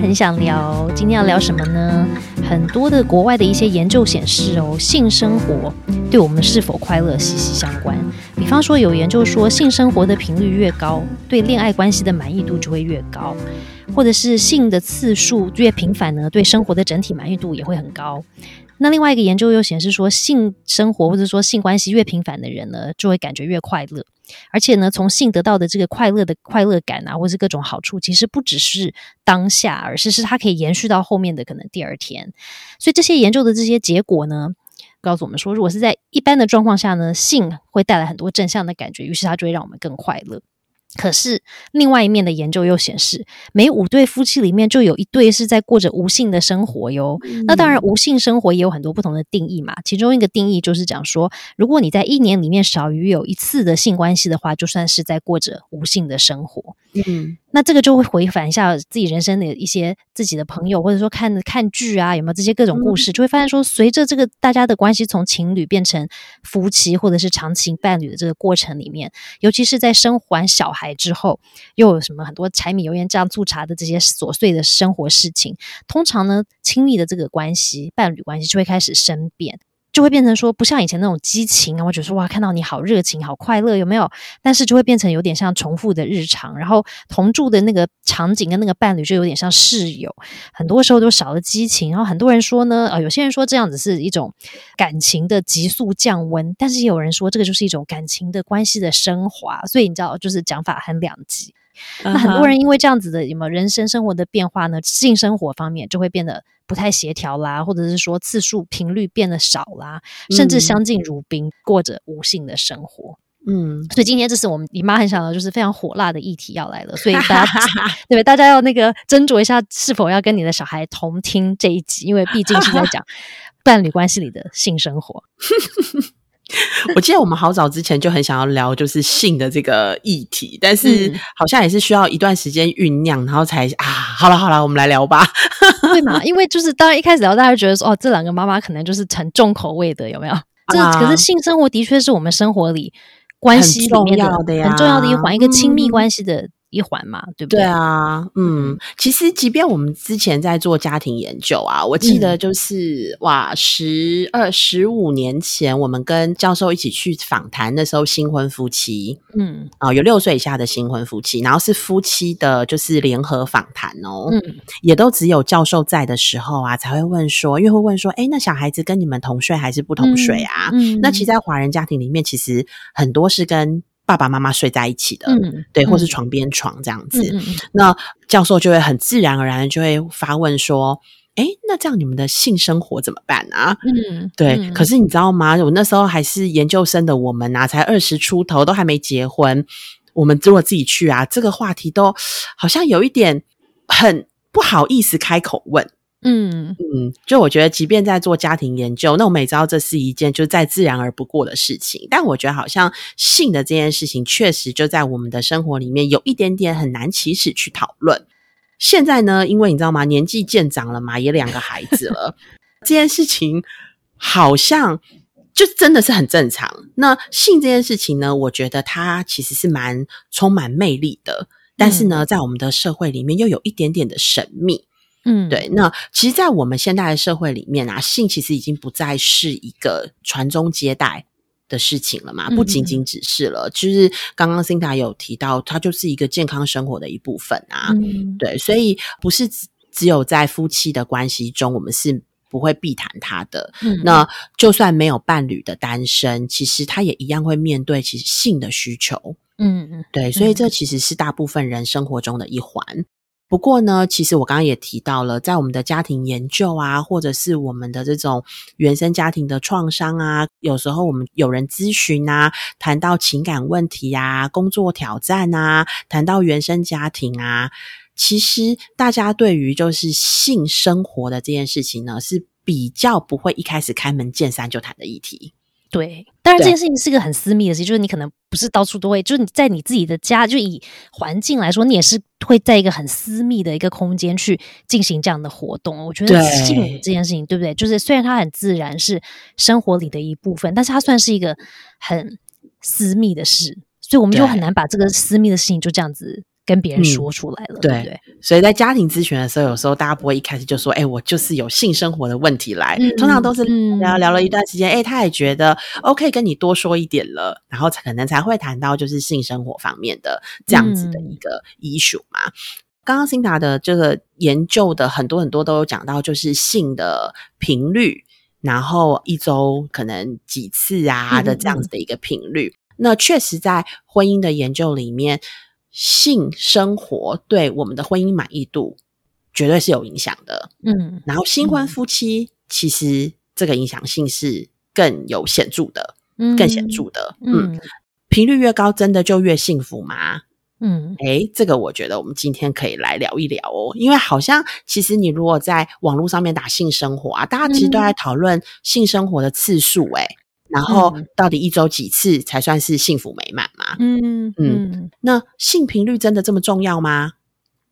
很想聊，今天要聊什么呢？很多的国外的一些研究显示哦，性生活对我们是否快乐息息相关。比方说，有研究说，性生活的频率越高，对恋爱关系的满意度就会越高，或者是性的次数越频繁呢，对生活的整体满意度也会很高。那另外一个研究又显示说，性生活或者说性关系越频繁的人呢，就会感觉越快乐。而且呢，从性得到的这个快乐的快乐感啊，或是各种好处，其实不只是当下，而是是它可以延续到后面的可能第二天。所以这些研究的这些结果呢，告诉我们说，如果是在一般的状况下呢，性会带来很多正向的感觉，于是它就会让我们更快乐。可是，另外一面的研究又显示，每五对夫妻里面就有一对是在过着无性的生活哟。那当然，无性生活也有很多不同的定义嘛。其中一个定义就是讲说，如果你在一年里面少于有一次的性关系的话，就算是在过着无性的生活。嗯。那这个就会回返一下自己人生的一些自己的朋友，或者说看看剧啊，有没有这些各种故事，就会发现说，随着这个大家的关系从情侣变成夫妻或者是长情伴侣的这个过程里面，尤其是在生完小孩之后，又有什么很多柴米油盐酱醋茶的这些琐碎的生活事情，通常呢，亲密的这个关系、伴侣关系就会开始生变。就会变成说不像以前那种激情啊，或者说哇看到你好热情、好快乐，有没有？但是就会变成有点像重复的日常，然后同住的那个场景跟那个伴侣就有点像室友，很多时候都少了激情。然后很多人说呢，呃，有些人说这样子是一种感情的急速降温，但是也有人说这个就是一种感情的关系的升华。所以你知道，就是讲法很两极。那很多人因为这样子的有没有人生生活的变化呢？性生活方面就会变得。不太协调啦，或者是说次数频率变得少啦，甚至相敬如宾，过着无性的生活。嗯，所以今天这是我们姨妈很想的，就是非常火辣的议题要来了，所以大家 对大家要那个斟酌一下，是否要跟你的小孩同听这一集，因为毕竟是在讲伴侣关系里的性生活。我记得我们好早之前就很想要聊就是性的这个议题，但是好像也是需要一段时间酝酿，然后才啊，好了好了，我们来聊吧，对嘛？因为就是当然一开始聊，大家觉得说哦，这两个妈妈可能就是很重口味的，有没有？这可是性生活的确是我们生活里关系里面的很重要的一环，一个亲密关系的。一环嘛，对不对？对啊，嗯，其实即便我们之前在做家庭研究啊，我记得就是哇，十二十五年前，我们跟教授一起去访谈的时候，新婚夫妻，嗯，啊，有六岁以下的新婚夫妻，然后是夫妻的，就是联合访谈哦，嗯，也都只有教授在的时候啊，才会问说，因为会问说，哎，那小孩子跟你们同睡还是不同睡啊？嗯，那其实，在华人家庭里面，其实很多是跟。爸爸妈妈睡在一起的，对，或是床边床这样子，那教授就会很自然而然就会发问说：“哎，那这样你们的性生活怎么办啊？”嗯，对。可是你知道吗？我那时候还是研究生的，我们啊，才二十出头，都还没结婚。我们如果自己去啊，这个话题都好像有一点很不好意思开口问。嗯嗯，就我觉得，即便在做家庭研究，那我们也知道这是一件就再自然而不过的事情。但我觉得，好像性的这件事情，确实就在我们的生活里面有一点点很难启齿去讨论。现在呢，因为你知道吗，年纪渐长了嘛，也两个孩子了，这件事情好像就真的是很正常。那性这件事情呢，我觉得它其实是蛮充满魅力的，但是呢，在我们的社会里面又有一点点的神秘。嗯，对。那其实，在我们现代的社会里面啊，性其实已经不再是一个传宗接代的事情了嘛，不仅仅只是了。就是刚刚 Cinta 有提到，它就是一个健康生活的一部分啊。对，所以不是只有在夫妻的关系中，我们是不会避谈它的。那就算没有伴侣的单身，其实他也一样会面对其实性的需求。嗯嗯，对。所以这其实是大部分人生活中的一环。不过呢，其实我刚刚也提到了，在我们的家庭研究啊，或者是我们的这种原生家庭的创伤啊，有时候我们有人咨询啊，谈到情感问题啊、工作挑战啊，谈到原生家庭啊，其实大家对于就是性生活的这件事情呢，是比较不会一开始开门见山就谈的议题。对，当然这件事情是一个很私密的事情，就是你可能不是到处都会，就是你在你自己的家，就以环境来说，你也是会在一个很私密的一个空间去进行这样的活动。我觉得性这件事情，对不对？就是虽然它很自然，是生活里的一部分，但是它算是一个很私密的事，所以我们就很难把这个私密的事情就这样子跟别人说出来了，对不对？所以在家庭咨询的时候，有时候大家不会一开始就说：“哎，我就是有性生活的问题来。”通常都是聊聊了一段时间，哎，他也觉得 OK，跟你多说一点了，然后可能才会谈到就是性生活方面的这样子的一个 issue 嘛。刚刚辛达的这个研究的很多很多都有讲到，就是性的频率，然后一周可能几次啊的这样子的一个频率。那确实在婚姻的研究里面。性生活对我们的婚姻满意度绝对是有影响的，嗯，然后新婚夫妻其实这个影响性是更有显著的，嗯，更显著的，嗯，频率越高，真的就越幸福吗？嗯，诶，这个我觉得我们今天可以来聊一聊哦，因为好像其实你如果在网络上面打性生活啊，大家其实都在讨论性生活的次数，诶。然后到底一周几次才算是幸福美满嘛？嗯嗯，那性频率真的这么重要吗？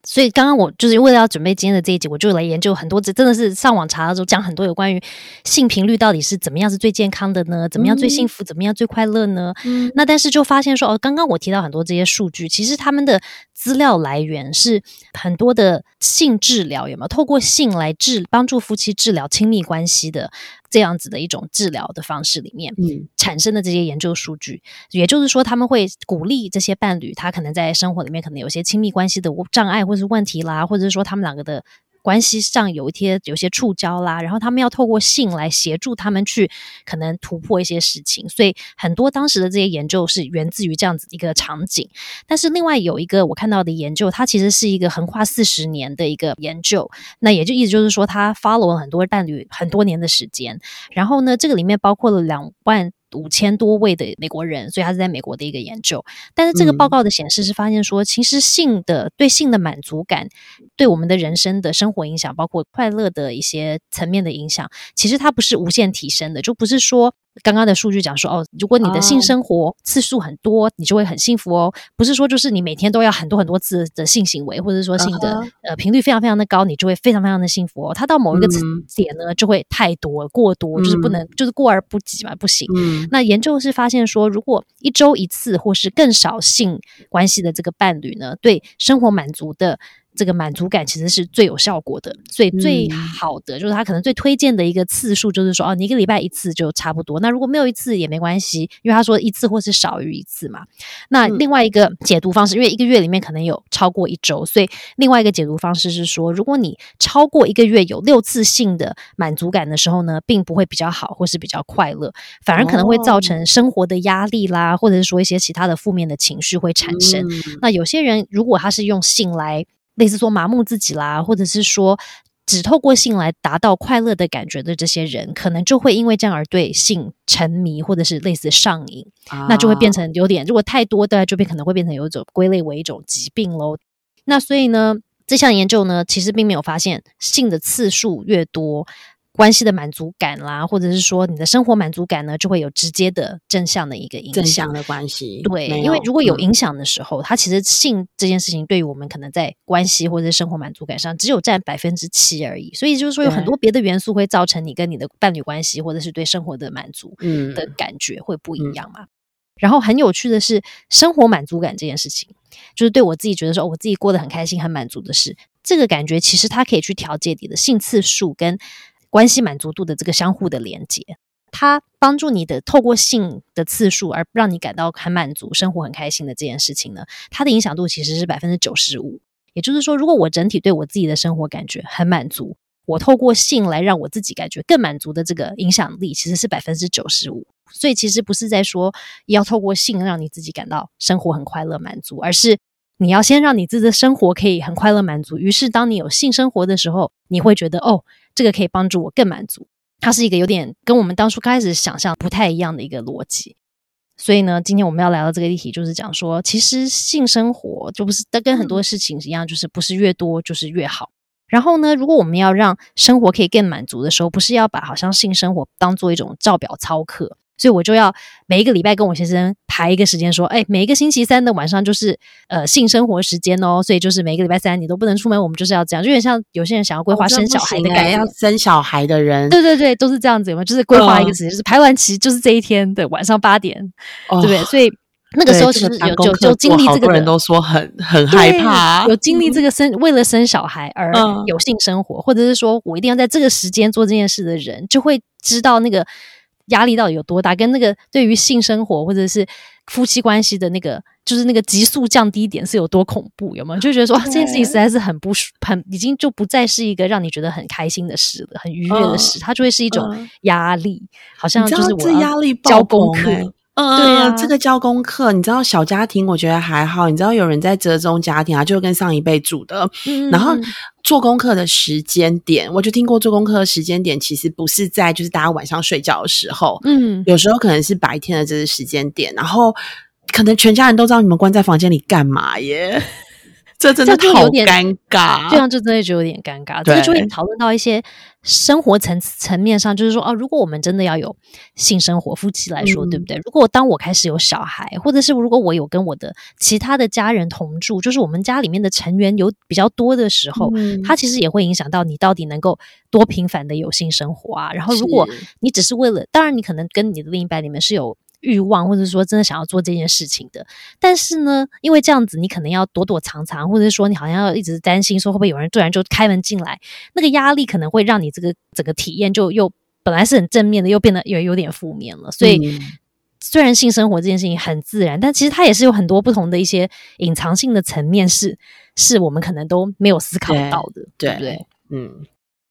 所以刚刚我就是为了要准备今天的这一集，我就来研究很多，真的是上网查的时候讲很多有关于性频率到底是怎么样是最健康的呢？怎么样最幸福？怎么样最快乐呢？嗯，那但是就发现说哦，刚刚我提到很多这些数据，其实他们的资料来源是很多的性治疗，有没有透过性来治帮助夫妻治疗亲密关系的？这样子的一种治疗的方式里面，嗯，产生的这些研究数据，也就是说，他们会鼓励这些伴侣，他可能在生活里面可能有些亲密关系的障碍或者是问题啦，或者是说他们两个的。关系上有一些有些触礁啦，然后他们要透过性来协助他们去可能突破一些事情，所以很多当时的这些研究是源自于这样子一个场景。但是另外有一个我看到的研究，它其实是一个横跨四十年的一个研究，那也就意思就是说，他 follow 了很多伴侣很多年的时间，然后呢，这个里面包括了两万。五千多位的美国人，所以他是在美国的一个研究。但是这个报告的显示是发现说，其实性的对性的满足感，对我们的人生的生活影响，包括快乐的一些层面的影响，其实它不是无限提升的，就不是说。刚刚的数据讲说，哦，如果你的性生活次数很多，你就会很幸福哦。不是说就是你每天都要很多很多次的性行为，或者说性的呃频率非常非常的高，你就会非常非常的幸福哦。它到某一个点呢，就会太多过多，就是不能就是过而不及嘛，不行。那研究是发现说，如果一周一次或是更少性关系的这个伴侣呢，对生活满足的。这个满足感其实是最有效果的，所以最好的就是他可能最推荐的一个次数，就是说哦，你一个礼拜一次就差不多。那如果没有一次也没关系，因为他说一次或是少于一次嘛。那另外一个解读方式，因为一个月里面可能有超过一周，所以另外一个解读方式是说，如果你超过一个月有六次性的满足感的时候呢，并不会比较好或是比较快乐，反而可能会造成生活的压力啦，或者是说一些其他的负面的情绪会产生。那有些人如果他是用性来类似说麻木自己啦，或者是说只透过性来达到快乐的感觉的这些人，可能就会因为这样而对性沉迷，或者是类似上瘾，那就会变成有点，如果太多的，就变可能会变成有一种归类为一种疾病喽。那所以呢，这项研究呢，其实并没有发现性的次数越多。关系的满足感啦，或者是说你的生活满足感呢，就会有直接的正向的一个影响。正向的关系，对，因为如果有影响的时候，它其实性这件事情对于我们可能在关系或者生活满足感上只有占百分之七而已。所以就是说，有很多别的元素会造成你跟你的伴侣关系，或者是对生活的满足的感觉会不一样嘛。然后很有趣的是，生活满足感这件事情，就是对我自己觉得说，我自己过得很开心、很满足的事，这个感觉其实它可以去调节你的性次数跟。关系满足度的这个相互的连接，它帮助你的透过性的次数而让你感到很满足、生活很开心的这件事情呢，它的影响度其实是百分之九十五。也就是说，如果我整体对我自己的生活感觉很满足，我透过性来让我自己感觉更满足的这个影响力其实是百分之九十五。所以其实不是在说要透过性让你自己感到生活很快乐、满足，而是你要先让你自己的生活可以很快乐、满足。于是当你有性生活的时候，你会觉得哦。这个可以帮助我更满足，它是一个有点跟我们当初开始想象不太一样的一个逻辑。所以呢，今天我们要聊到这个议题，就是讲说，其实性生活就不是跟很多事情一样，就是不是越多就是越好。然后呢，如果我们要让生活可以更满足的时候，不是要把好像性生活当做一种照表操课。所以我就要每一个礼拜跟我先生排一个时间，说，哎，每一个星期三的晚上就是呃性生活时间哦。所以就是每一个礼拜三你都不能出门，我们就是要这样，就有点像有些人想要规划生小孩的感觉，要生小孩的人，对对对，都是这样子，有没有？就是规划一个时间，就是排完期就是这一天的晚上八点，对不对？所以那个时候其实有就就经历这个人都说很很害怕，有经历这个生为了生小孩而有性生活，或者是说我一定要在这个时间做这件事的人，就会知道那个压力到底有多大，跟那个对于性生活或者是夫妻关系的那个就是那个急速降低点是有多恐怖，有没有？就觉得说这件事情实在是很不很已经就不再是一个让你觉得很开心的事了，很愉悦的事，它就会是一种压力，好像就是我压力交功课。嗯，对啊，这个教功课，你知道小家庭，我觉得还好。你知道有人在折中家庭啊，就跟上一辈住的，然后做功课的时间点，我就听过做功课的时间点，其实不是在就是大家晚上睡觉的时候，嗯，有时候可能是白天的这个时间点，然后可能全家人都知道你们关在房间里干嘛耶。这真的好尴尬，这样就真的就有点尴尬。这就会讨论到一些生活层层面上，就是说，哦，如果我们真的要有性生活，夫妻来说，对不对？如果当我开始有小孩，或者是如果我有跟我的其他的家人同住，就是我们家里面的成员有比较多的时候，它其实也会影响到你到底能够多频繁的有性生活啊。然后，如果你只是为了，当然你可能跟你的另一半里面是有。欲望，或者说真的想要做这件事情的，但是呢，因为这样子，你可能要躲躲藏藏，或者是说你好像要一直担心，说会不会有人突然就开门进来，那个压力可能会让你这个整个体验就又本来是很正面的，又变得有有点负面了。所以，虽然性生活这件事情很自然，但其实它也是有很多不同的一些隐藏性的层面，是是我们可能都没有思考到的，对不对？嗯。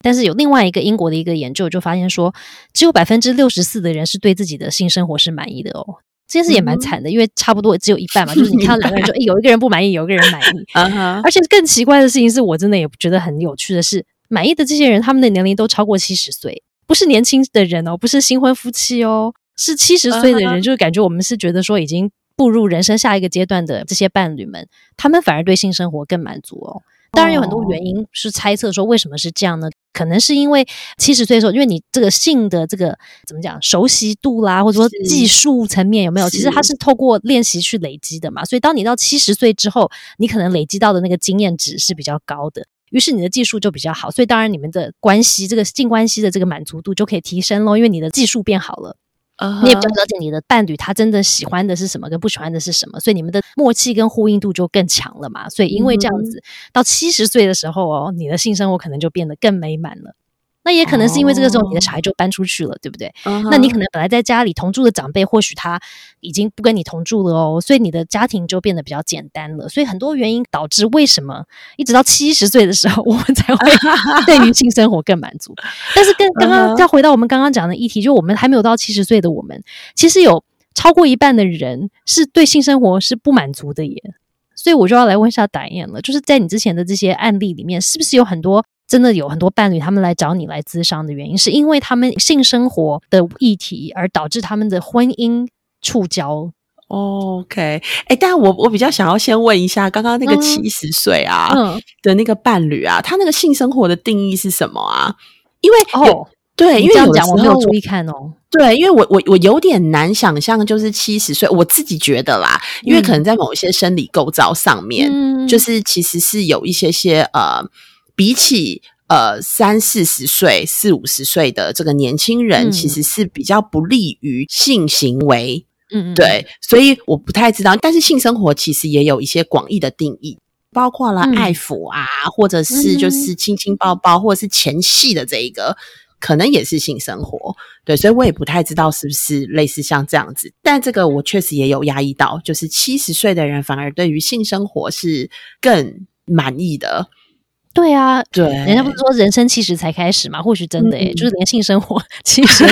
但是有另外一个英国的一个研究就发现说，只有百分之六十四的人是对自己的性生活是满意的哦。这件事也蛮惨的，因为差不多只有一半嘛。就是你看到两个人就，哎，有一个人不满意，有一个人满意。而且更奇怪的事情是我真的也觉得很有趣的是，满意的这些人，他们的年龄都超过七十岁，不是年轻的人哦，不是新婚夫妻哦，是七十岁的人，就是感觉我们是觉得说已经步入人生下一个阶段的这些伴侣们，他们反而对性生活更满足哦。当然有很多原因是猜测说为什么是这样呢？可能是因为七十岁的时候，因为你这个性的这个怎么讲熟悉度啦，或者说技术层面有没有？其实它是透过练习去累积的嘛。所以当你到七十岁之后，你可能累积到的那个经验值是比较高的，于是你的技术就比较好。所以当然你们的关系，这个性关系的这个满足度就可以提升喽，因为你的技术变好了。你也比较了解你的伴侣，他真的喜欢的是什么，跟不喜欢的是什么，所以你们的默契跟呼应度就更强了嘛。所以因为这样子，到七十岁的时候哦，你的性生活可能就变得更美满了。那也可能是因为这个时候你的小孩就搬出去了，对不对？那你可能本来在家里同住的长辈，或许他已经不跟你同住了哦，所以你的家庭就变得比较简单了。所以很多原因导致为什么一直到七十岁的时候，我们才会 对于性生活更满足。但是跟刚刚再回到我们刚刚讲的议题，就我们还没有到七十岁的我们，其实有超过一半的人是对性生活是不满足的耶。所以我就要来问一下导演了，就是在你之前的这些案例里面，是不是有很多？真的有很多伴侣，他们来找你来咨商的原因，是因为他们性生活的议题而导致他们的婚姻触礁。OK，哎，但我我比较想要先问一下，刚刚那个七十岁啊的那个伴侣啊，他那个性生活的定义是什么啊？因为哦，对，因为这样讲我没有注意看哦。对，因为我我我有点难想象，就是七十岁，我自己觉得啦，因为可能在某一些生理构造上面，就是其实是有一些些呃。比起呃三四十岁、四五十岁的这个年轻人，其实是比较不利于性行为。嗯嗯，对，所以我不太知道。但是性生活其实也有一些广义的定义，包括了爱抚啊，或者是就是亲亲抱抱，或者是前戏的这一个，可能也是性生活。对，所以我也不太知道是不是类似像这样子。但这个我确实也有压抑到，就是七十岁的人反而对于性生活是更满意的。对啊，对，人家不是说人生七十才开始嘛？或许真的诶，就是连性生活其实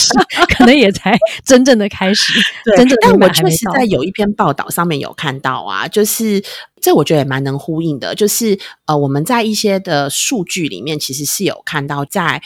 可能也才真正的开始。真正但我确实在有一篇报道上面有看到啊，就是这我觉得也蛮能呼应的，就是呃，我们在一些的数据里面其实是有看到在。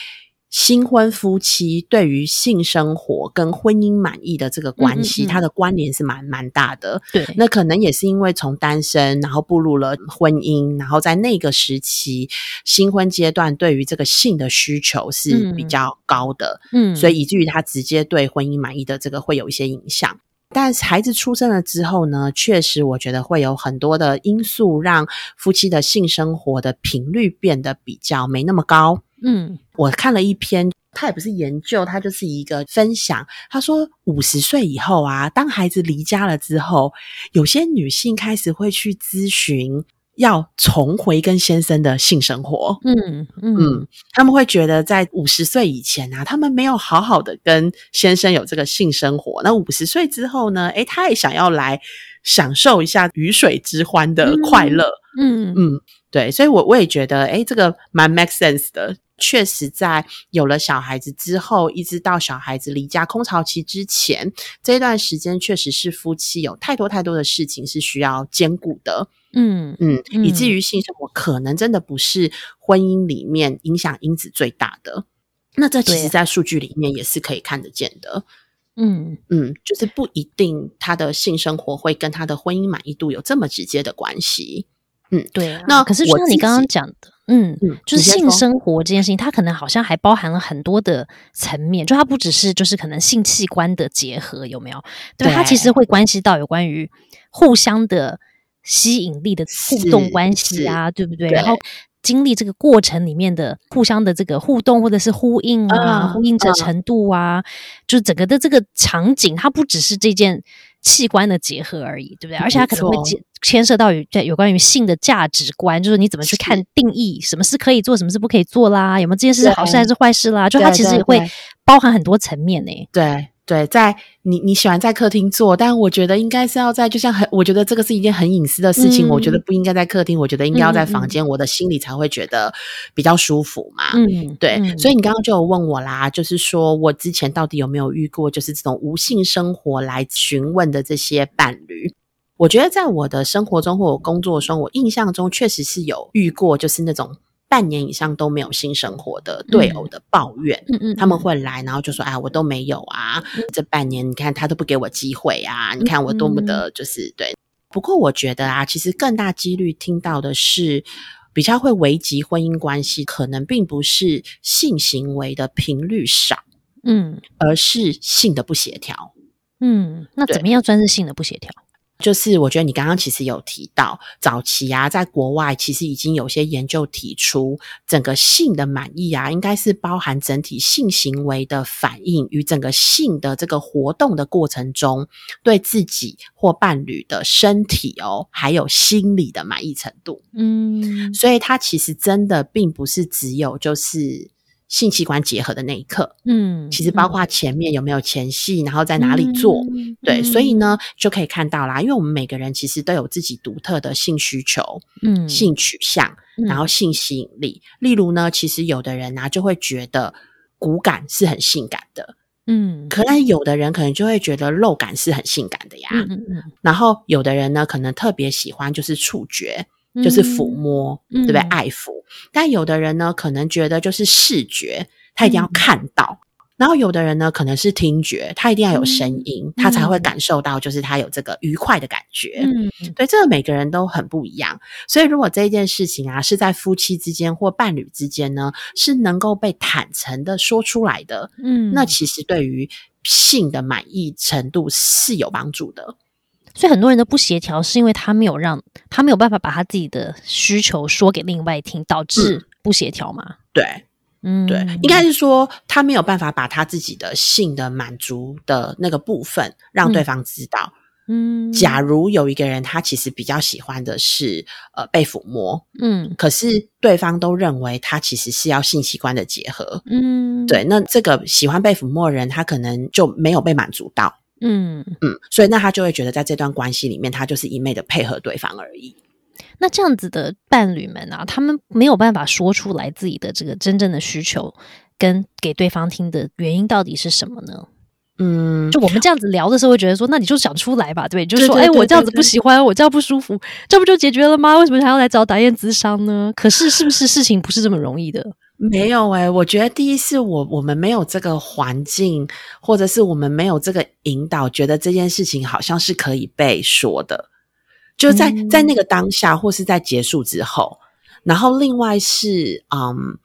新婚夫妻对于性生活跟婚姻满意的这个关系，它的关联是蛮蛮大的。对，那可能也是因为从单身，然后步入了婚姻，然后在那个时期新婚阶段，对于这个性的需求是比较高的。嗯，所以以至于他直接对婚姻满意的这个会有一些影响。但孩子出生了之后呢，确实我觉得会有很多的因素让夫妻的性生活的频率变得比较没那么高。嗯，我看了一篇他也不是研究，他就是一个分享。他说，五十岁以后啊，当孩子离家了之后，有些女性开始会去咨询。要重回跟先生的性生活，嗯嗯，他们会觉得在五十岁以前啊，他们没有好好的跟先生有这个性生活。那五十岁之后呢？诶，他也想要来享受一下鱼水之欢的快乐。嗯嗯，对，所以我我也觉得，诶，这个蛮 make sense 的。确实，在有了小孩子之后，一直到小孩子离家空巢期之前，这段时间确实是夫妻有太多太多的事情是需要兼顾的。嗯嗯，以至于性生活可能真的不是婚姻里面影响因子最大的。那这其实，在数据里面也是可以看得见的。嗯嗯，就是不一定他的性生活会跟他的婚姻满意度有这么直接的关系。嗯，对。那可是就像你刚刚讲的，嗯嗯，就是性生活这件事情，它可能好像还包含了很多的层面，就它不只是就是可能性器官的结合，有没有？对，它其实会关系到有关于互相的。吸引力的互动关系啊，对不对？然后经历这个过程里面的互相的这个互动，或者是呼应啊，呼应的程度啊，就是整个的这个场景，它不只是这件器官的结合而已，对不对？而且它可能会牵牵涉到有有关于性的价值观，就是你怎么去看定义什么是可以做，什么是不可以做啦？有没有这件事是好事还是坏事啦？就它其实也会包含很多层面呢。对。对，在你你喜欢在客厅做，但我觉得应该是要在，就像很，我觉得这个是一件很隐私的事情，我觉得不应该在客厅，我觉得应该要在房间，我的心里才会觉得比较舒服嘛。嗯，对，所以你刚刚就有问我啦，就是说我之前到底有没有遇过，就是这种无性生活来询问的这些伴侣，我觉得在我的生活中或我工作中，我印象中确实是有遇过，就是那种。半年以上都没有性生活的对偶的抱怨，嗯嗯，他们会来，然后就说：“哎，我都没有啊，这半年你看他都不给我机会啊，你看我多么的，就是对。”不过我觉得啊，其实更大几率听到的是比较会危及婚姻关系，可能并不是性行为的频率少，嗯，而是性的不协调。嗯，那怎么样算是性的不协调？就是我觉得你刚刚其实有提到，早期啊，在国外其实已经有些研究提出，整个性的满意啊，应该是包含整体性行为的反应与整个性的这个活动的过程中，对自己或伴侣的身体哦，还有心理的满意程度。嗯，所以它其实真的并不是只有就是。性器官结合的那一刻，嗯，其实包括前面有没有前戏，然后在哪里做，对，所以呢就可以看到啦。因为我们每个人其实都有自己独特的性需求、嗯，性取向，然后性吸引力。例如呢，其实有的人呢就会觉得骨感是很性感的，嗯，可能有的人可能就会觉得肉感是很性感的呀，嗯嗯，然后有的人呢可能特别喜欢就是触觉。就是抚摸，对不对？爱抚。但有的人呢，可能觉得就是视觉，他一定要看到；然后有的人呢，可能是听觉，他一定要有声音，他才会感受到，就是他有这个愉快的感觉。嗯，对，这个每个人都很不一样。所以，如果这件事情啊，是在夫妻之间或伴侣之间呢，是能够被坦诚的说出来的，嗯，那其实对于性的满意程度是有帮助的。所以很多人的不协调，是因为他没有让他没有办法把他自己的需求说给另外听，导致不协调嘛？对，嗯，对，应该是说他没有办法把他自己的性的满足的那个部分让对方知道。嗯，假如有一个人他其实比较喜欢的是呃被抚摸，嗯，可是对方都认为他其实是要性器官的结合，嗯，对，那这个喜欢被抚摸的人，他可能就没有被满足到。嗯嗯，所以那他就会觉得，在这段关系里面，他就是一昧的配合对方而已。那这样子的伴侣们啊，他们没有办法说出来自己的这个真正的需求，跟给对方听的原因到底是什么呢？嗯，就我们这样子聊的时候，会觉得说，那你就讲出来吧，对，就说，哎，我这样子不喜欢，我这样不舒服，这不就解决了吗？为什么还要来找达燕咨商呢？可是，是不是事情不是这么容易的？没有哎，我觉得第一是我我们没有这个环境，或者是我们没有这个引导，觉得这件事情好像是可以被说的，就在在那个当下，或是在结束之后。然后另外是，嗯，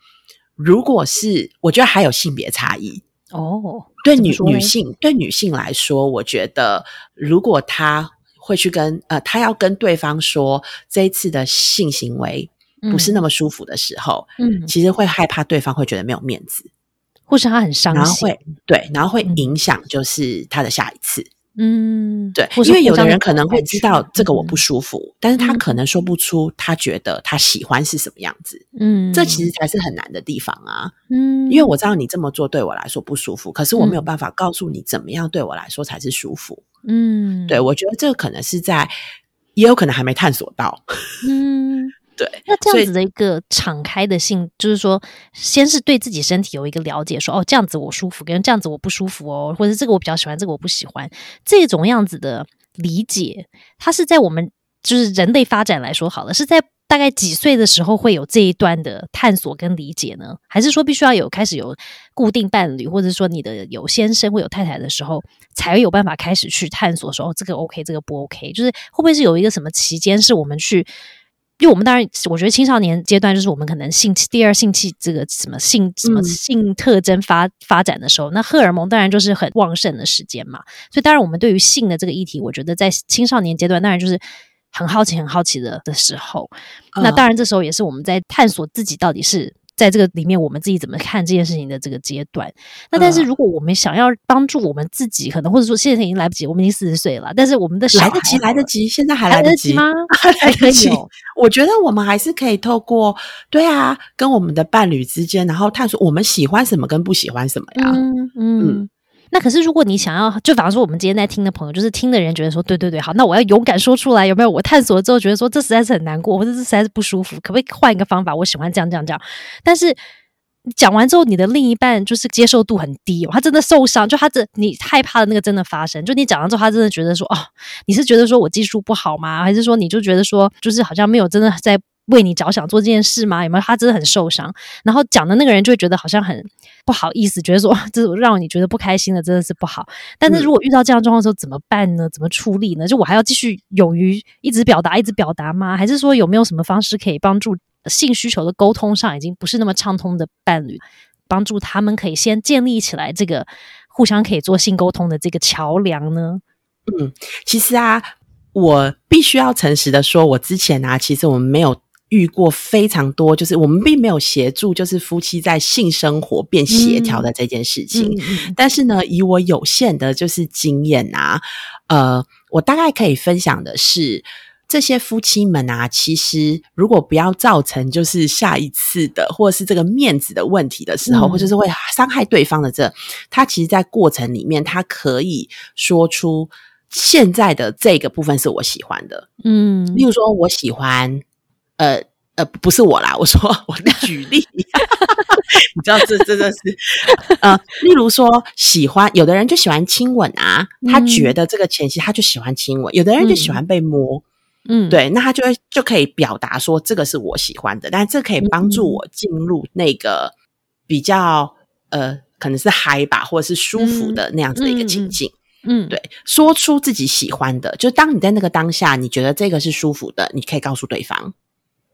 如果是我觉得还有性别差异哦，对女女性对女性来说，我觉得如果她会去跟呃，她要跟对方说这一次的性行为。不是那么舒服的时候，嗯，其实会害怕对方会觉得没有面子，或是他很伤心，然后会对，然后会影响就是他的下一次。嗯，对，因为有的的人可能会知道这个我嗯不舒服，但是他嗯可能说不出他觉得他喜欢是什么样子，嗯，这其实才是很难的地方啊。嗯，因为我知道你这么做对我来说不舒服，可是我没有嗯办法告诉你怎么样对我来说才是舒服。嗯，对我觉得这个可能是在，也有可能还没探索到。嗯。对，那这样子的一个敞开的性，就是说，先是对自己身体有一个了解，说哦，这样子我舒服，跟这样子我不舒服哦，或者这个我比较喜欢，这个我不喜欢，这种样子的理解，它是在我们就是人类发展来说好了，是在大概几岁的时候会有这一段的探索跟理解呢？还是说必须要有开始有固定伴侣，或者说你的有先生或有太太的时候，才有办法开始去探索说哦，这个 OK，这个不 OK，就是会不会是有一个什么期间是我们去？因为我们当然，我觉得青少年阶段就是我们可能性器第二性器这个什么性什么嗯性特征发、发展的时候，那荷尔蒙当然就是很旺盛的时间嘛。所以当然，我们对于性的这个议题，我觉得在青少年阶段当然就是很好奇、很好奇的的时候。那嗯当然，这时候也是我们在探索自己到底是在这个里面，我们自己怎么看这件事情的这个阶段。那但是嗯如果我们想要帮助我们自己，可能或者说现在已经来不及，我们已经四十岁了，但是我们的来得及，来得及，现在还来来得及吗？来还可得及。我觉得我们还是可以透过对啊，跟我们的伴侣之间，然后探索我们喜欢什么跟不喜欢什么呀。嗯嗯。那可是，如果你想要，就比方说我们今天在听的朋友，就是听的人觉得说，对对对，好，那我要勇敢说出来，有没有？我探索了之后觉得说，这实在是很难过，或者这实在是不舒服，可不可以换一个方法？我喜欢这样这样这样。但是讲完之后，你的另一半就是接受度很低、哦，他真的受伤，就他这你害怕的那个真的发生，就你讲完之后，他真的觉得说，哦，你是觉得说我技术不好吗？还是说你就觉得说，就是好像没有真的在为你着想做这件事吗？有没有？他真的很受伤，然后讲的那个人就会觉得好像很不好意思，觉得说 这种让你觉得不开心的真的是不好。但是如果遇到这样状况的时候怎么办呢？怎么处理呢？就我还要继续勇于一直表达，一直表达吗？还是说有没有什么方式可以帮助性需求的沟通上已经不是那么畅通的伴侣，帮助他们可以先建立起来这个互相可以做性沟通的这个桥梁呢？嗯其实啊，我必须要诚实的说，我之前啊，其实我们没有。遇过非常多，就是我们并没有协助，就是夫妻在性生活变协调的这件事情。嗯。但是呢，以我有限的就是经验啊，呃，我大概可以分享的是，这些夫妻们啊，其实如果不要造成就是下一次的或者是这个面子的问题的时候，嗯。或者是会伤害对方的这，他其实在过程里面，他可以说出现在的这个部分是我喜欢的，嗯。例如说我喜欢，呃。呃，不是我啦，我说我举 例，你知道这真的是，呃，例如说喜欢，有的人就喜欢亲吻啊，他嗯觉得这个前戏他就喜欢亲吻，有的人就喜欢被摸，嗯，对，那他就会就可以表达说这个是我喜欢的，但这可以帮助我进入那个比较呃，可能是嗨吧，或者是舒服的那样子的一个情境。嗯，对，说出自己喜欢的，就当你在那个当下，你觉得这个是舒服的，你可以告诉对方。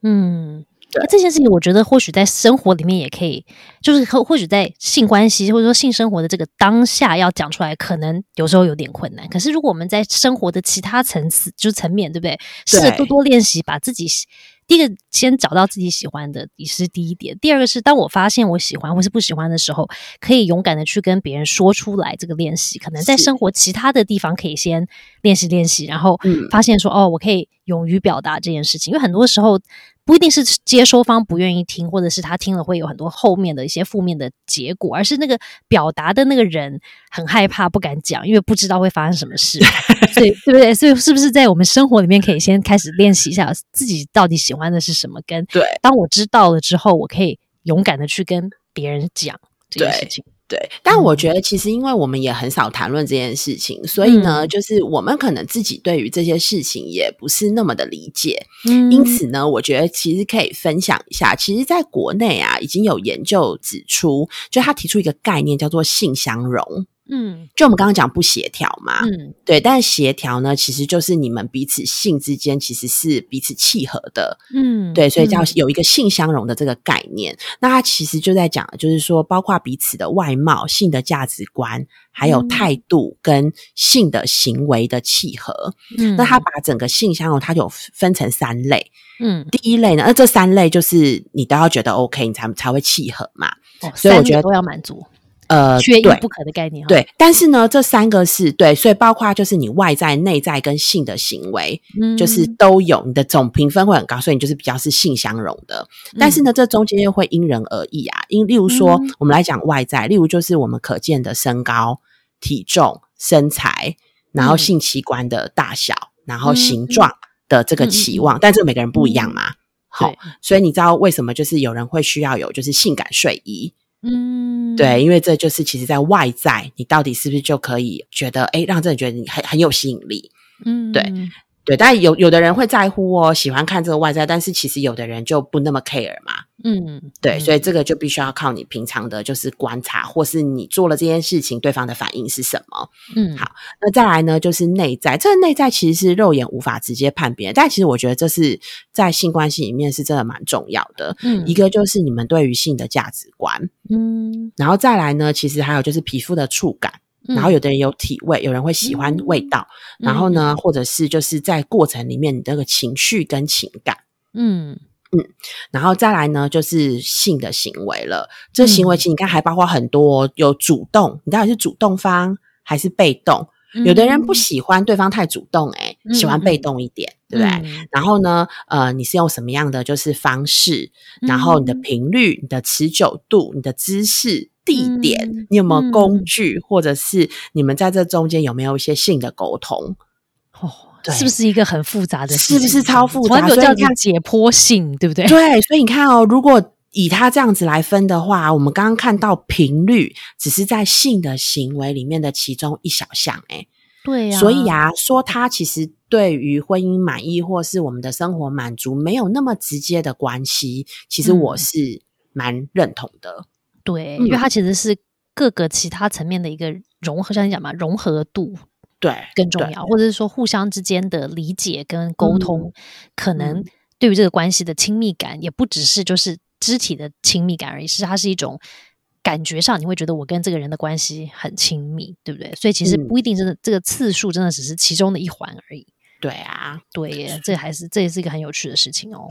嗯，对那这件事情，我觉得或许在生活里面也可以，就是或或许在性关系或者说性生活的这个当下要讲出来，可能有时候有点困难。可是如果我们在生活的其他层次，就是层面，对不对？试着多多练习，把自己喜第一个先找到自己喜欢的，也是第一点。第二个是，当我发现我喜欢或是不喜欢的时候，可以勇敢的去跟别人说出来。这个练习可能在生活其他的地方可以先练习练习，然后嗯发现说，哦，我可以勇于表达这件事情。因为很多时候不一定是接收方不愿意听，或者是他听了会有很多后面的一些负面的结果，而是那个表达的那个人很害怕，不敢讲，因为不知道会发生什么事。所以，对不对？所以，是不是在我们生活里面可以先开始练习一下自己到底喜欢的是什么？跟对当我知道了之后，我可以勇敢的去跟别人讲这件事情。对，但我觉得其实因为我们也很少谈论这件事情，所以呢，嗯就是我们可能自己对于这些事情也不是那么的理解。嗯因此呢，我觉得其实可以分享一下，其实在国内啊，已经有研究指出，就他提出一个概念叫做性相容。嗯就我们刚刚讲不协调嘛，嗯对，但协调呢，其实就是你们彼此性之间其实是彼此契合的，嗯，对，所以叫嗯有一个性相容的这个概念。那它其实就在讲，就是说，包括彼此的外貌、性的价值观，还有嗯态度跟性的行为的契合。嗯那它把整个性相容，它有分成三类。嗯，第一类呢，那这三类就是你都要觉得 OK，你才才会契合嘛。哦所以我觉得都要满足。呃，缺一不可的概念哈。对，但是呢，这三个是对，所以包括就是你外在、内在跟性的行为，嗯，就是都有，你的总评分会很高，所以你就是比较是性相容的。但是呢，这中间又会因人而异啊。因例如说，嗯我们来讲外在，例如就是我们可见的身高、体重、身材，然后嗯性器官的大小，然后嗯形状的这个期望，但这个每个人不一样嘛。好，所以你知道为什么就是有人会需要有就是性感睡衣？嗯，对，因为这就是其实在外在，你到底是不是就可以觉得，哎，让这人觉得你很很有吸引力？嗯，对对，但有有的人会在乎哦，喜欢看这个外在，但是其实有的人就不那么 care 嘛。嗯，对，嗯所以这个就必须要靠你平常的，就是观察，或是你做了这件事情，对方的反应是什么。嗯，好那再来呢，就是内在，这个内在其实是肉眼无法直接判别，但其实我觉得这是在性关系里面是真的蛮重要的。嗯一个就是你们对于性的价值观，嗯，然后再来呢，其实还有就是皮肤的触感。然后有的人有体味，有人会喜欢味道，嗯然后呢，或者是就是在过程里面你那个情绪跟情感，嗯，然后再来呢就是性的行为了。这行为其实你看还包括很多，有主动，你到底是主动方还是被动？有的人不喜欢对方太主动、欸，嗯喜欢被动一点，对不对？对？然后呢，呃，你是用什么样的就是方式？然后你的频率、你的持久度、你的姿势、地点，嗯你有没有工嗯具，或者是你们在这中间有没有一些性的沟通？哦，对是不是一个很复杂的事情？是不是超复杂所以你看叫做解剖性，对不对？对，所以你看哦，如果以他这样子来分的话，我们刚刚看到频率只是在性的行为里面的其中一小项、欸，对呀，所以啊，说他其实对于婚姻满意或是我们的生活满足没有那么直接的关系，其实我嗯是蛮认同的。对，嗯因为它其实是各个其他层面的一个融合，像你讲嘛，融合度对，更重要，或者是说互相之间的理解跟沟通，可能嗯对于这个关系的亲密感，也不只是就是肢体的亲密感而已，是它是一种感觉上你会觉得我跟这个人的关系很亲密，对不对？所以其实嗯不一定真的、这个次数真的只是其中的一环而已。对啊，对耶，这还是这也是一个很有趣的事情哦。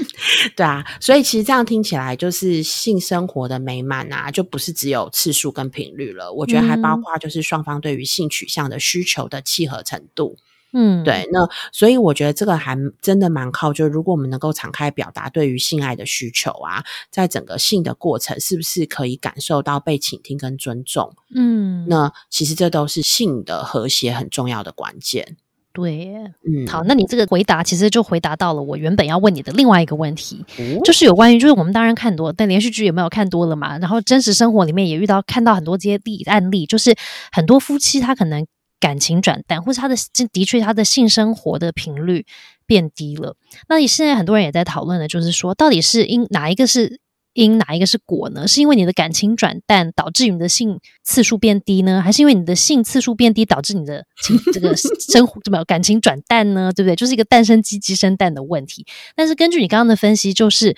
对啊，所以其实这样听起来，就是性生活的美满啊，就不是只有次数跟频率了。我觉得还包嗯括就是双方对于性取向的需求的契合程度。嗯，对，那所以我觉得这个还真的蛮靠，就是如果我们能够敞开表达对于性爱的需求啊，在整个性的过程，是不是可以感受到被倾听跟尊重？嗯，那其实这都是性的和谐很重要的关键。对耶。嗯，好，那你这个回答其实就回答到了我原本要问你的另外一个问题，哦就是有关于，就是我们当然看多，但连续剧有没有看多了嘛？然后真实生活里面也遇到看到很多这些例案例，就是很多夫妻他可能感情转淡，或是他的的确他的性生活的频率变低了。那你现在很多人也在讨论的，就是说到底是因哪一个是因，哪一个是果呢？是因为你的感情转淡导致你的性次数变低呢，还是因为你的性次数变低导致你的情这个生活怎么感情转淡呢？对不对？就是一个蛋生鸡，鸡生蛋的问题。但是根据你刚刚的分析，就是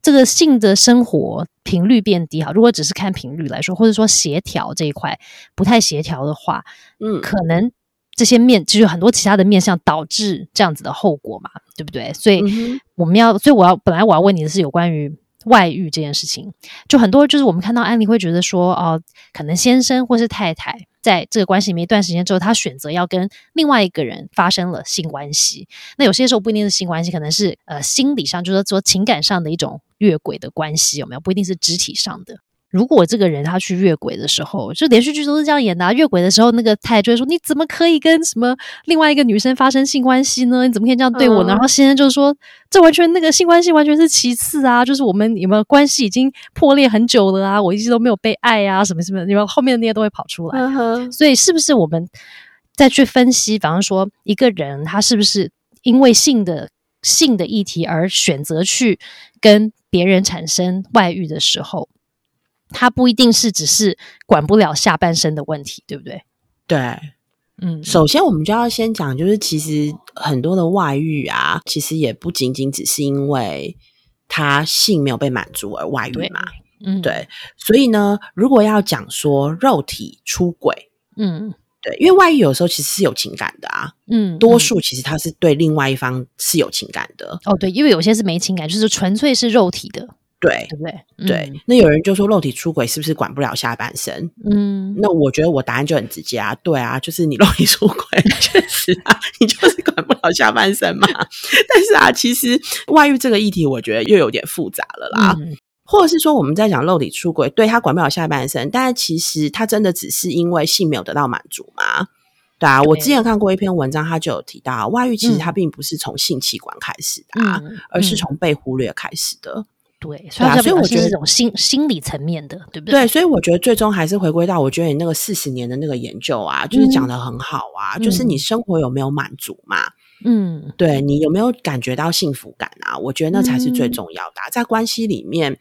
这个性的生活频率变低哈。如果只是看频率来说，或者说协调这一块不太协调的话，嗯，可能这些面就是很多其他的面向导致这样子的后果嘛，对不对？所以我们要，所以我要本来我要问你的是有关于。外遇这件事情，就很多就是我们看到案例会觉得说，哦，可能先生或是太太在这个关系里面一段时间之后，他选择要跟另外一个人发生了性关系。那有些时候不一定是性关系，可能是呃心理上，就是说情感上的一种越轨的关系，有没有？不一定是肢体上的。如果这个人他去越轨的时候，就连续剧都是这样演的、啊。越轨的时候，那个太太就会说：“你怎么可以跟什么另外一个女生发生性关系呢？你怎么可以这样对我呢？”嗯然后先生就说：“这完全那个性关系完全是其次啊，就是我们有没有关系已经破裂很久了啊，我一直都没有被爱啊，什么什么，你们后面的那些都会跑出来。嗯，所以是不是我们再去分析，比方说一个人他是不是因为性的性的议题而选择去跟别人产生外遇的时候，他不一定是只是管不了下半身的问题，对不对？对。嗯，首先，我们就要先讲，就是其实很多的外遇啊，其实也不仅仅只是因为他性没有被满足而外遇嘛。嗯，，对，所以呢，如果要讲说肉体出轨，嗯对，因为外遇有时候其实是有情感的啊，嗯，多嗯数其实他是对另外一方是有情感的。哦，对，因为有些是没情感，就是纯粹是肉体的，对对不对？对，那有人就说肉体出轨是不是管不了下半身？嗯，那我觉得我答案就很直接啊，对啊，就是你肉体出轨，确实啊，你就是管不了下半身嘛。但是啊，其实外遇这个议题，我觉得又有点复杂了啦。嗯或者是说我们在讲肉体出轨，对他管不了下半身，但是其实他真的只是因为性没有得到满足吗？对啊，我之前看过一篇文章，他就有提到，外遇其实它并不是从性器官开始的、啊，嗯而是嗯从被忽略开始的。对，所以所以我觉得是这种心心理层面的，对不对，对所以我觉得最终还是回归到，我觉得你那个四十年的那个研究啊，就是讲的很好啊，就是你生活有没有满足嘛？嗯对你有没有感觉到幸福感啊？我觉得那才是最嗯重要的啊、在关系里面。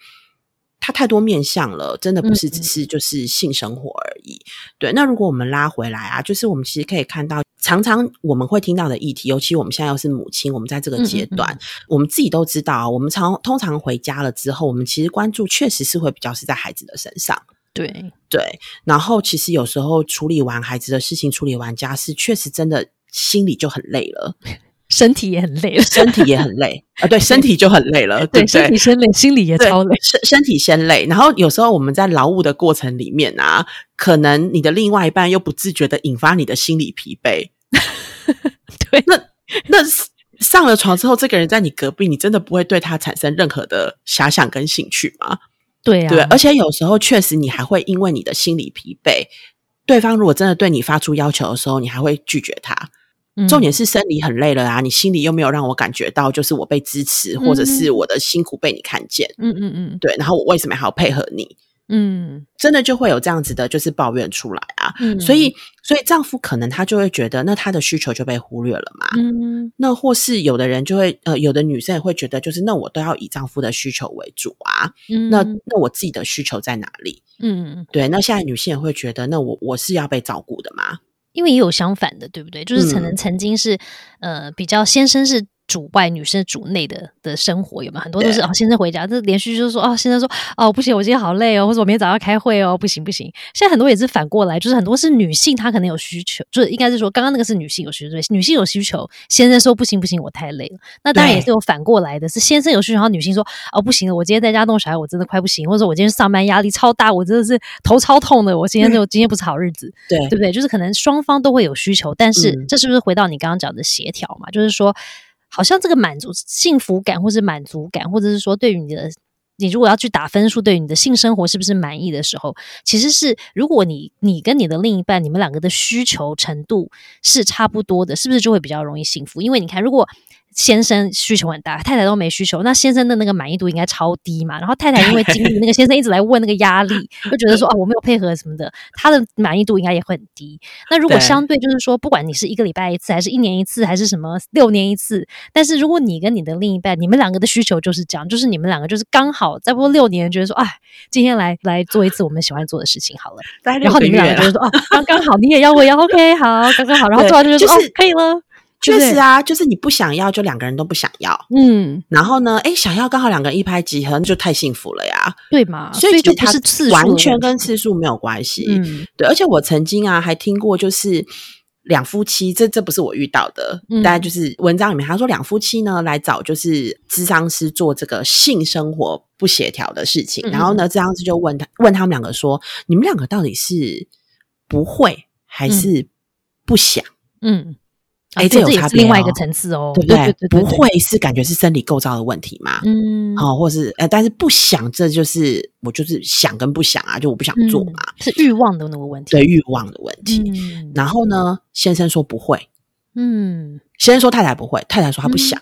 它太多面向了，真的不是嗯只是就是性生活而已。对，那如果我们拉回来啊，就是我们其实可以看到，常常我们会听到的议题，尤其我们现在又是母亲，我们在这个阶段，我们自己都知道啊，我们常通常回家了之后，我们其实关注确实是会比较是在孩子的身上。对，对，然后其实有时候处理完孩子的事情，处理完家事，确实真的心里就很累了，身体也很累了，身体也很累啊。对，身体就很累了，对对，对身体？先累，心里也超累。身身体先累，然后有时候我们在劳务的过程里面啊，可能你的另外一半又不自觉的引发你的心理疲惫。对，那那上了床之后，这个人在你隔壁，你真的不会对他产生任何的遐想跟兴趣吗？对啊，对，而且有时候确实你还会因为你的心理疲惫，对方如果真的对你发出要求的时候，你还会拒绝他。嗯重点是生理很累了啊，你心里又没有让我感觉到，就是我被支持，或者是我的辛苦被你看见。嗯嗯嗯对，然后我为什么还要配合你？嗯真的就会有这样子的，就是抱怨出来啊。嗯，所以，所以丈夫可能他就会觉得，那他的需求就被忽略了嘛。嗯那或是有的人就会，呃，有的女生也会觉得，就是那我都要以丈夫的需求为主啊。嗯，那那我自己的需求在哪里？嗯，对，那现在女性也会觉得，那我我是要被照顾的嘛？因为也有相反的，对不对？就是可能嗯曾经是、呃比较先生是主外，女生主内的的生活，有没有很多都是对哦先生回家，这连续就是说哦先生说哦不行，我今天好累哦，或者我明天早上要开会哦，不行不行。现在很多也是反过来，就是很多是女性她可能有需求，就是应该是说刚刚那个是女性有需求，对女性有需求，先生说不行不行，我太累了。那当然也是有反过来的，是先生有需求，然后女性说哦不行了，我今天在家弄小孩，我真的快不行，或者说我今天上班压力超大，我真的是头超痛的，我今天就今天不是好日子。对对不对？就是可能双方都会有需求，但是嗯这是不是回到你刚刚讲的协调嘛？就是说，好像这个满足、幸福感，或是满足感，或者是说对于你的。你如果要去打分数，对于你的性生活是不是满意的时候，其实是如果你你跟你的另一半，你们两个的需求程度是差不多的，是不是就会比较容易幸福？因为你看，如果先生需求很大，太太都没需求，那先生的那个满意度应该超低嘛。然后太太因为经历那个先生一直来问那个压力，就觉得说 啊我没有配合什么的，他的满意度应该也会很低。那如果相对就是说，不管你是一个礼拜一次，还是一年一次，还是什么六年一次，但是如果你跟你的另一半，你们两个的需求就是这样，就是你们两个就是刚好再不过六年，觉得说哎，今天来来做一次我们喜欢做的事情好了。然后你们两个就了是说哦，刚刚好，你也要，我也要，OK，好，刚刚好。然后对做完就是哦，可以了。对不对确实啊，就是你不想要，就两个人都不想要。嗯，然后呢，哎，想要刚好两个人一拍即合，那就太幸福了呀。对嘛，所以就不是次数完全跟次数没有关系。嗯对，而且我曾经啊还听过，就是两夫妻，这这不是我遇到的，嗯大概就是文章里面他说两夫妻呢来找就是咨商师做这个性生活不协调的事情，嗯然后呢，咨商师就问他问他们两个说，你们两个到底是不会还是不想？嗯，啊哎这有差别是另外一个哦层次哦，对不对对对，对，不会是感觉是生理构造的问题嘛？嗯，好、或是呃，但是不想，这就是我就是想跟不想啊，就我不想做嗯嘛，是欲望的那个问题，对欲望的问题。嗯然后呢，先生说不会，嗯，先生说太太不会，太太说她不想。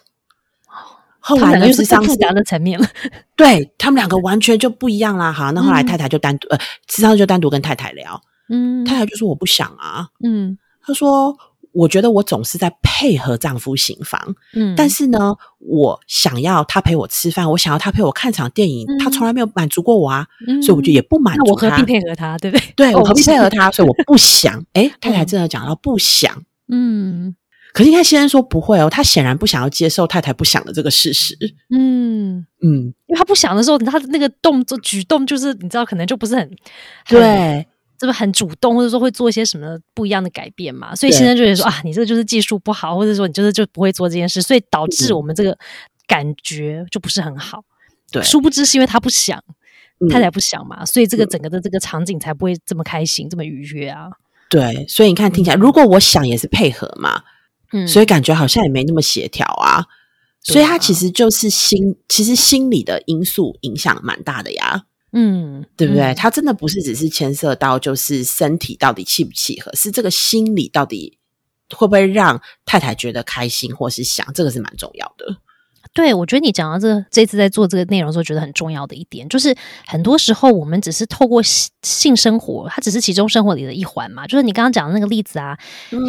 后他们来呢，又是智商师更复杂的层面了，对他们两个完全就不一样啦。好，那后来嗯太太就单独、呃，智商师就单独跟太太聊，嗯太太就说我不想啊，嗯他说我觉得我总是在配合丈夫行房，嗯，但是呢，我想要他陪我吃饭，我想要他陪我看场电影，他嗯从来没有满足过我啊，嗯所以我就也不满足他那我何必。配合他，对不对？对我何必配合他？所以我不想。诶，太太嗯真的讲到不想，嗯可是你看先生说不会哦，他显然不想要接受太太不想的这个事实。嗯。嗯，因为他不想的时候，他的那个动作举动就是你知道，可能就不是很，很对这不很主动，或者说会做一些什么不一样的改变嘛。所以对先生就觉得说啊，你这个就是技术不好，或者说你就是就不会做这件事，所以导致嗯。我们这个感觉就不是很好。对，殊不知是因为他不想，嗯太太不想嘛，所以这个整个的这个场景才不会这么开心，这么愉悦啊。对，所以你看听起来，如果我想也是配合嘛，嗯，所以感觉好像也没那么协调啊。所以他其实就是心，其实心理的因素影响蛮大的呀，嗯，对不对？嗯它真的不是只是牵涉到就是身体到底契不契合，是这个心理到底会不会让太太觉得开心或是想，这个是蛮重要的。对，我觉得你讲到这个，这次在做这个内容的时候，觉得很重要的一点，就是很多时候我们只是透过性性生活，它只是其中生活里的一环嘛。就是你刚刚讲的那个例子啊，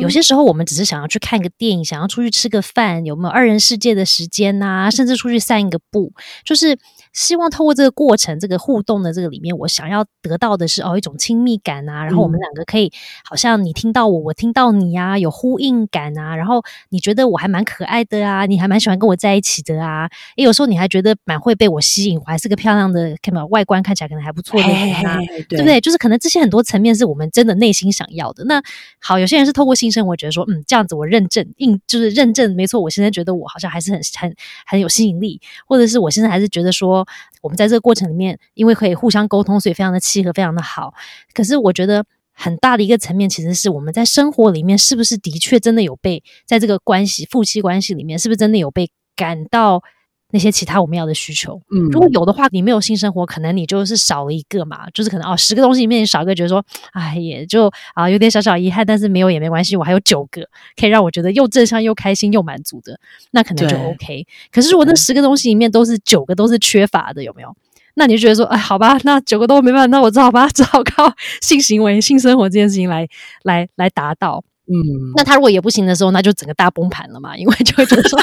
有些时候我们只是想要去看个电影，想要出去吃个饭，有没有二人世界的时间呐、甚至出去散一个步，就是希望透过这个过程、这个互动的这个里面，我想要得到的是哦一种亲密感啊，然后我们嗯。两个可以好像你听到我，我听到你啊，有呼应感啊，然后你觉得我还蛮可爱的啊，你还蛮喜欢跟我在一起的啊，也有时候你还觉得蛮会被我吸引，我还是个漂亮的，看到外观看起来可能还不错的嘿人啊。嘿嘿对不对？就是可能这些很多层面是我们真的内心想要的。那好，有些人是透过性生活觉得说，嗯，这样子我认证，印就是认证，没错，我现在觉得我好像还是很很很有吸引力，或者是我现在还是觉得说，我们在这个过程里面，因为可以互相沟通，所以非常的契合，非常的好。可是我觉得。很大的一个层面，其实是我们在生活里面是不是的确真的有被在这个关系夫妻关系里面，是不是真的有被感到那些其他我们要的需求？嗯如果有的话，你没有性生活，可能你就是少了一个嘛，就是可能哦，十个东西里面你少一个，觉得说，哎，也就啊有点小小遗憾，但是没有也没关系，我还有九个可以让我觉得又正向又开心又满足的，那可能就 OK。可是如果那十个东西里面都是九个都是缺乏的，有没有？那你就觉得说，哎，好吧，那九个都没办法，那我只好把 只好靠性行为、性生活这件事情来来来达到。嗯，那他如果也不行的时候，那就整个大崩盘了嘛，因为就会觉得说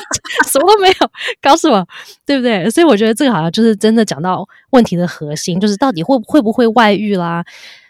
什么都没有，告诉我，对不对？所以我觉得这个好像就是真的讲到问题的核心，就是到底会会不会外遇啦，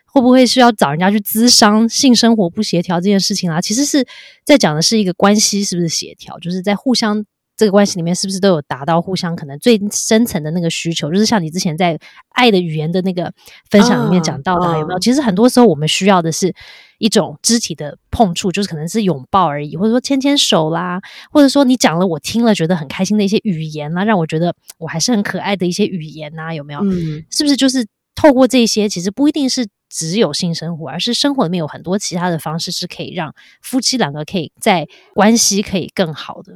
会不会需要找人家去咨商性生活不协调这件事情啊？其实是在讲的是一个关系是不是协调，就是在互相。这个关系里面是不是都有达到互相可能最深层的那个需求？就是像你之前在爱的语言的那个分享里面讲到的，嗯有没有？嗯其实很多时候我们需要的是一种肢体的碰触，就是可能是拥抱而已，或者说牵牵手啦，或者说你讲了我听了觉得很开心的一些语言啦，让我觉得我还是很可爱的一些语言呐，有没有？嗯，是不是就是透过这些，其实不一定是只有性生活，而是生活里面有很多其他的方式是可以让夫妻两个可以在关系可以更好的。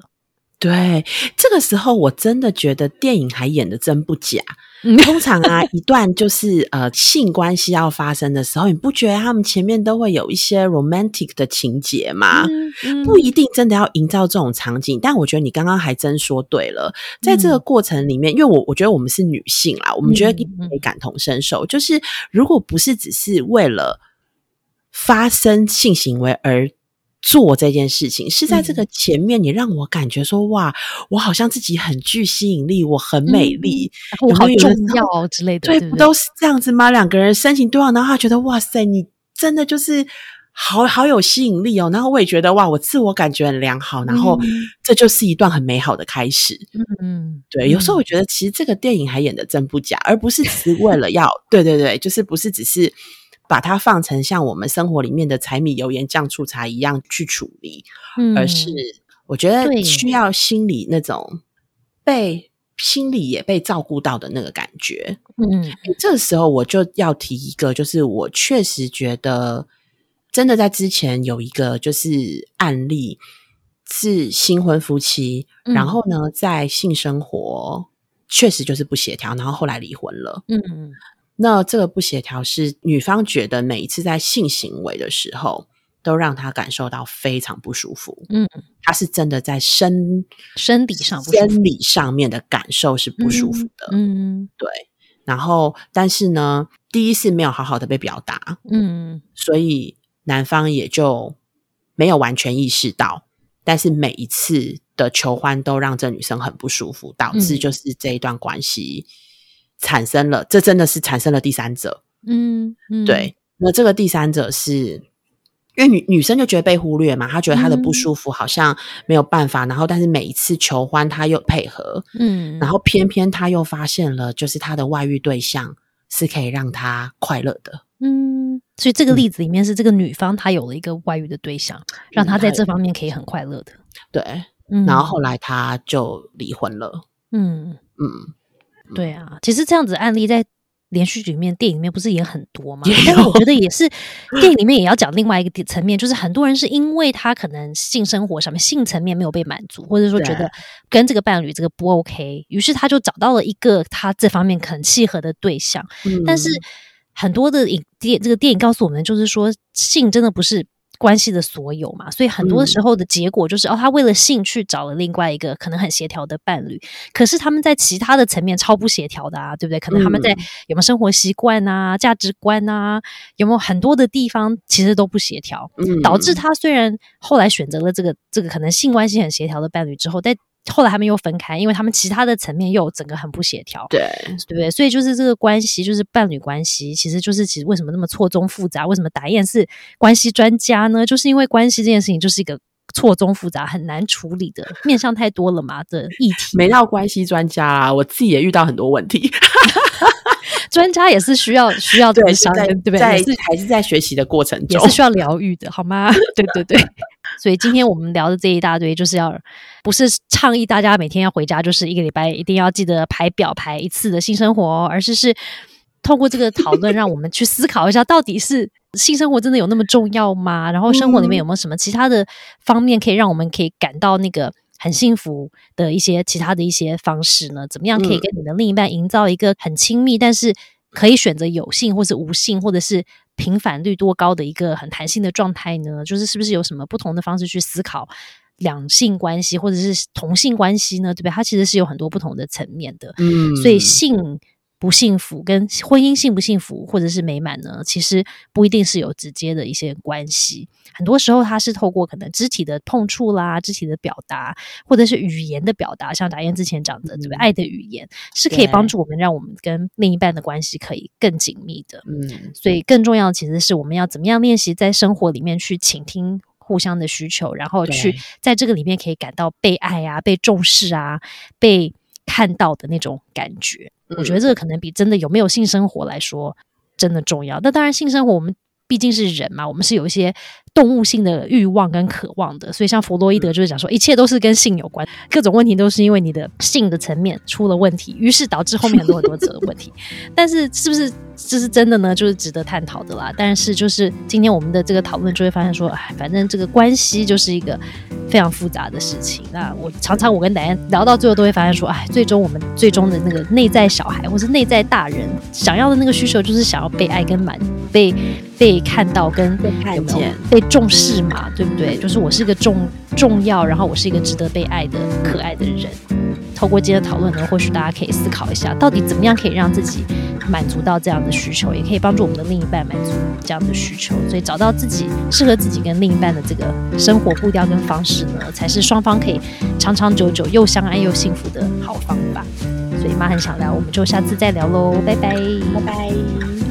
对，这个时候我真的觉得电影还演的真不假。嗯通常啊，一段就是呃性关系要发生的时候，你不觉得他们前面都会有一些 romantic 的情节吗？嗯嗯不一定真的要营造这种场景，但我觉得你刚刚还真说对了。在这个嗯过程里面，因为我我觉得我们是女性啦，我们觉得可以感同身受。就是如果不是只是为了发生性行为而做这件事情，是在这嗯个前面，你让我感觉说哇，我好像自己很具吸引力，我很美丽，然后我好重要之类的，对，对不都是这样子吗？两个人深情对望，然后他觉得哇塞，你真的就是好好有吸引力哦。然后我也觉得哇，我自我感觉很良好，然后嗯这就是一段很美好的开始。嗯，对，有时候我觉得其实这个电影还演的真不假，而不是只是为了要对对对，就是不是只是把它放成像我们生活里面的柴米油盐酱醋茶一样去处理，嗯而是我觉得对需要心理那种被心理也被照顾到的那个感觉。嗯这时候我就要提一个，就是我确实觉得，真的在之前有一个就是案例，是新婚夫妻，嗯然后呢，在性生活确实就是不协调，然后后来离婚了。嗯那这个不协调是女方觉得每一次在性行为的时候，都让她感受到非常不舒服。嗯，她是真的在生生理上生理上面的感受是不舒服的。嗯对，然后但是呢，第一次没有好好的被表达，嗯所以男方也就没有完全意识到，但是每一次的求欢都让这女生很不舒服，导致嗯就是这一段关系产生了，这真的是产生了第三者。嗯嗯，对，那这个第三者是。因为女女生就觉得被忽略嘛，她觉得她的不嗯舒服好像没有办法，然后但是每一次求欢她又配合，嗯，然后偏偏她又发现了，就是她的外遇对象是可以让她快乐的。嗯，所以这个例子里面是这个女方她有了一个外遇的对象，让她在这方面可以很快乐的。对，嗯，然后后来她就离婚了。嗯嗯，对啊，其实这样子案例在连续剧里面、电影里面不是也很多吗？但是我觉得也是，电影里面也要讲另外一个层面，就是很多人是因为他可能性生活上面、性层面没有被满足，或者说觉得跟这个伴侣这个不 OK，于是他就找到了一个他这方面很契合的对象。但是很多的影电这个电影告诉我们，就是说性真的不是。关系的所有嘛，所以很多时候的结果就是哦，他为了性去找了另外一个可能很协调的伴侣，可是他们在其他的层面超不协调的啊，对不对？可能他们在有没有生活习惯啊、价值观啊，有没有很多的地方其实都不协调，导致。他虽然后来选择了这个这个可能性关系很协调的伴侣之后，在后来他们又分开，因为他们其他的层面又整个很不协调，对对不对？所以就是这个关系，就是伴侣关系，其实就是其实为什么那么错综复杂？为什么达燕是关系专家呢？就是因为关系这件事情就是一个错综复杂、很难处理的面向太多了嘛的议题。没到关系专家啊，我自己也遇到很多问题。专家也是需要需要对商，对不对？在还是在学习的过程中，也是需要疗愈的，好吗？对 对对。所以今天我们聊的这一大堆，就是要不是倡议大家每天要回家，就是一个礼拜一定要记得排表排一次的性生活，哦而是是透过这个讨论，让我们去思考一下，到底是性生活真的有那么重要吗？然后生活里面有没有什么其他的方面，可以让我们可以感到那个很幸福的一些其他的一些方式呢？怎么样可以跟你的另一半营造一个很亲密，但是可以选择有性或者无性，或者是？频繁率多高的一个很弹性的状态呢？就是是不是有什么不同的方式去思考两性关系或者是同性关系呢？对不对？它其实是有很多不同的层面的。嗯，所以性。不幸福跟婚姻幸不幸福或者是美满呢？其实不一定是有直接的一些关系。很多时候，它是透过可能肢体的碰触啦、肢体的表达，或者是语言的表达，像达燕之前讲的，对不对？爱的语言是可以帮助我们，让我们跟另一半的关系可以更紧密的。嗯，所以更重要的其实是我们要怎么样练习在生活里面去倾听互相的需求，然后去在这个里面可以感到被爱啊、被重视啊、被看到的那种感觉。我觉得这个可能比真的有没有性生活来说真的重要。那当然，性生活我们毕竟是人嘛，我们是有一些。动物性的欲望跟渴望的，所以像弗洛伊德就是讲说，一切都是跟性有关，各种问题都是因为你的性的层面出了问题，于是导致后面很多很多的问题。但是是不是这是真的呢？就是值得探讨的啦。但是就是今天我们的这个讨论就会发现说，哎，反正这个关系就是一个非常复杂的事情。那我常常我跟戴安聊到最后都会发现说，哎，最终我们最终的那个内在小孩或是内在大人想要的那个需求，就是想要被爱跟满被被看到跟被看见被。重视嘛，对不对？就是我是一个重重要，然后我是一个值得被爱的可爱的人。透过今天的讨论呢，或许大家可以思考一下，到底怎么样可以让自己满足到这样的需求，也可以帮助我们的另一半满足这样的需求。所以找到自己适合自己跟另一半的这个生活步调跟方式呢，才是双方可以长长久久又相爱又幸福的好方法。所以妈很想聊，我们就下次再聊喽，拜拜，拜拜。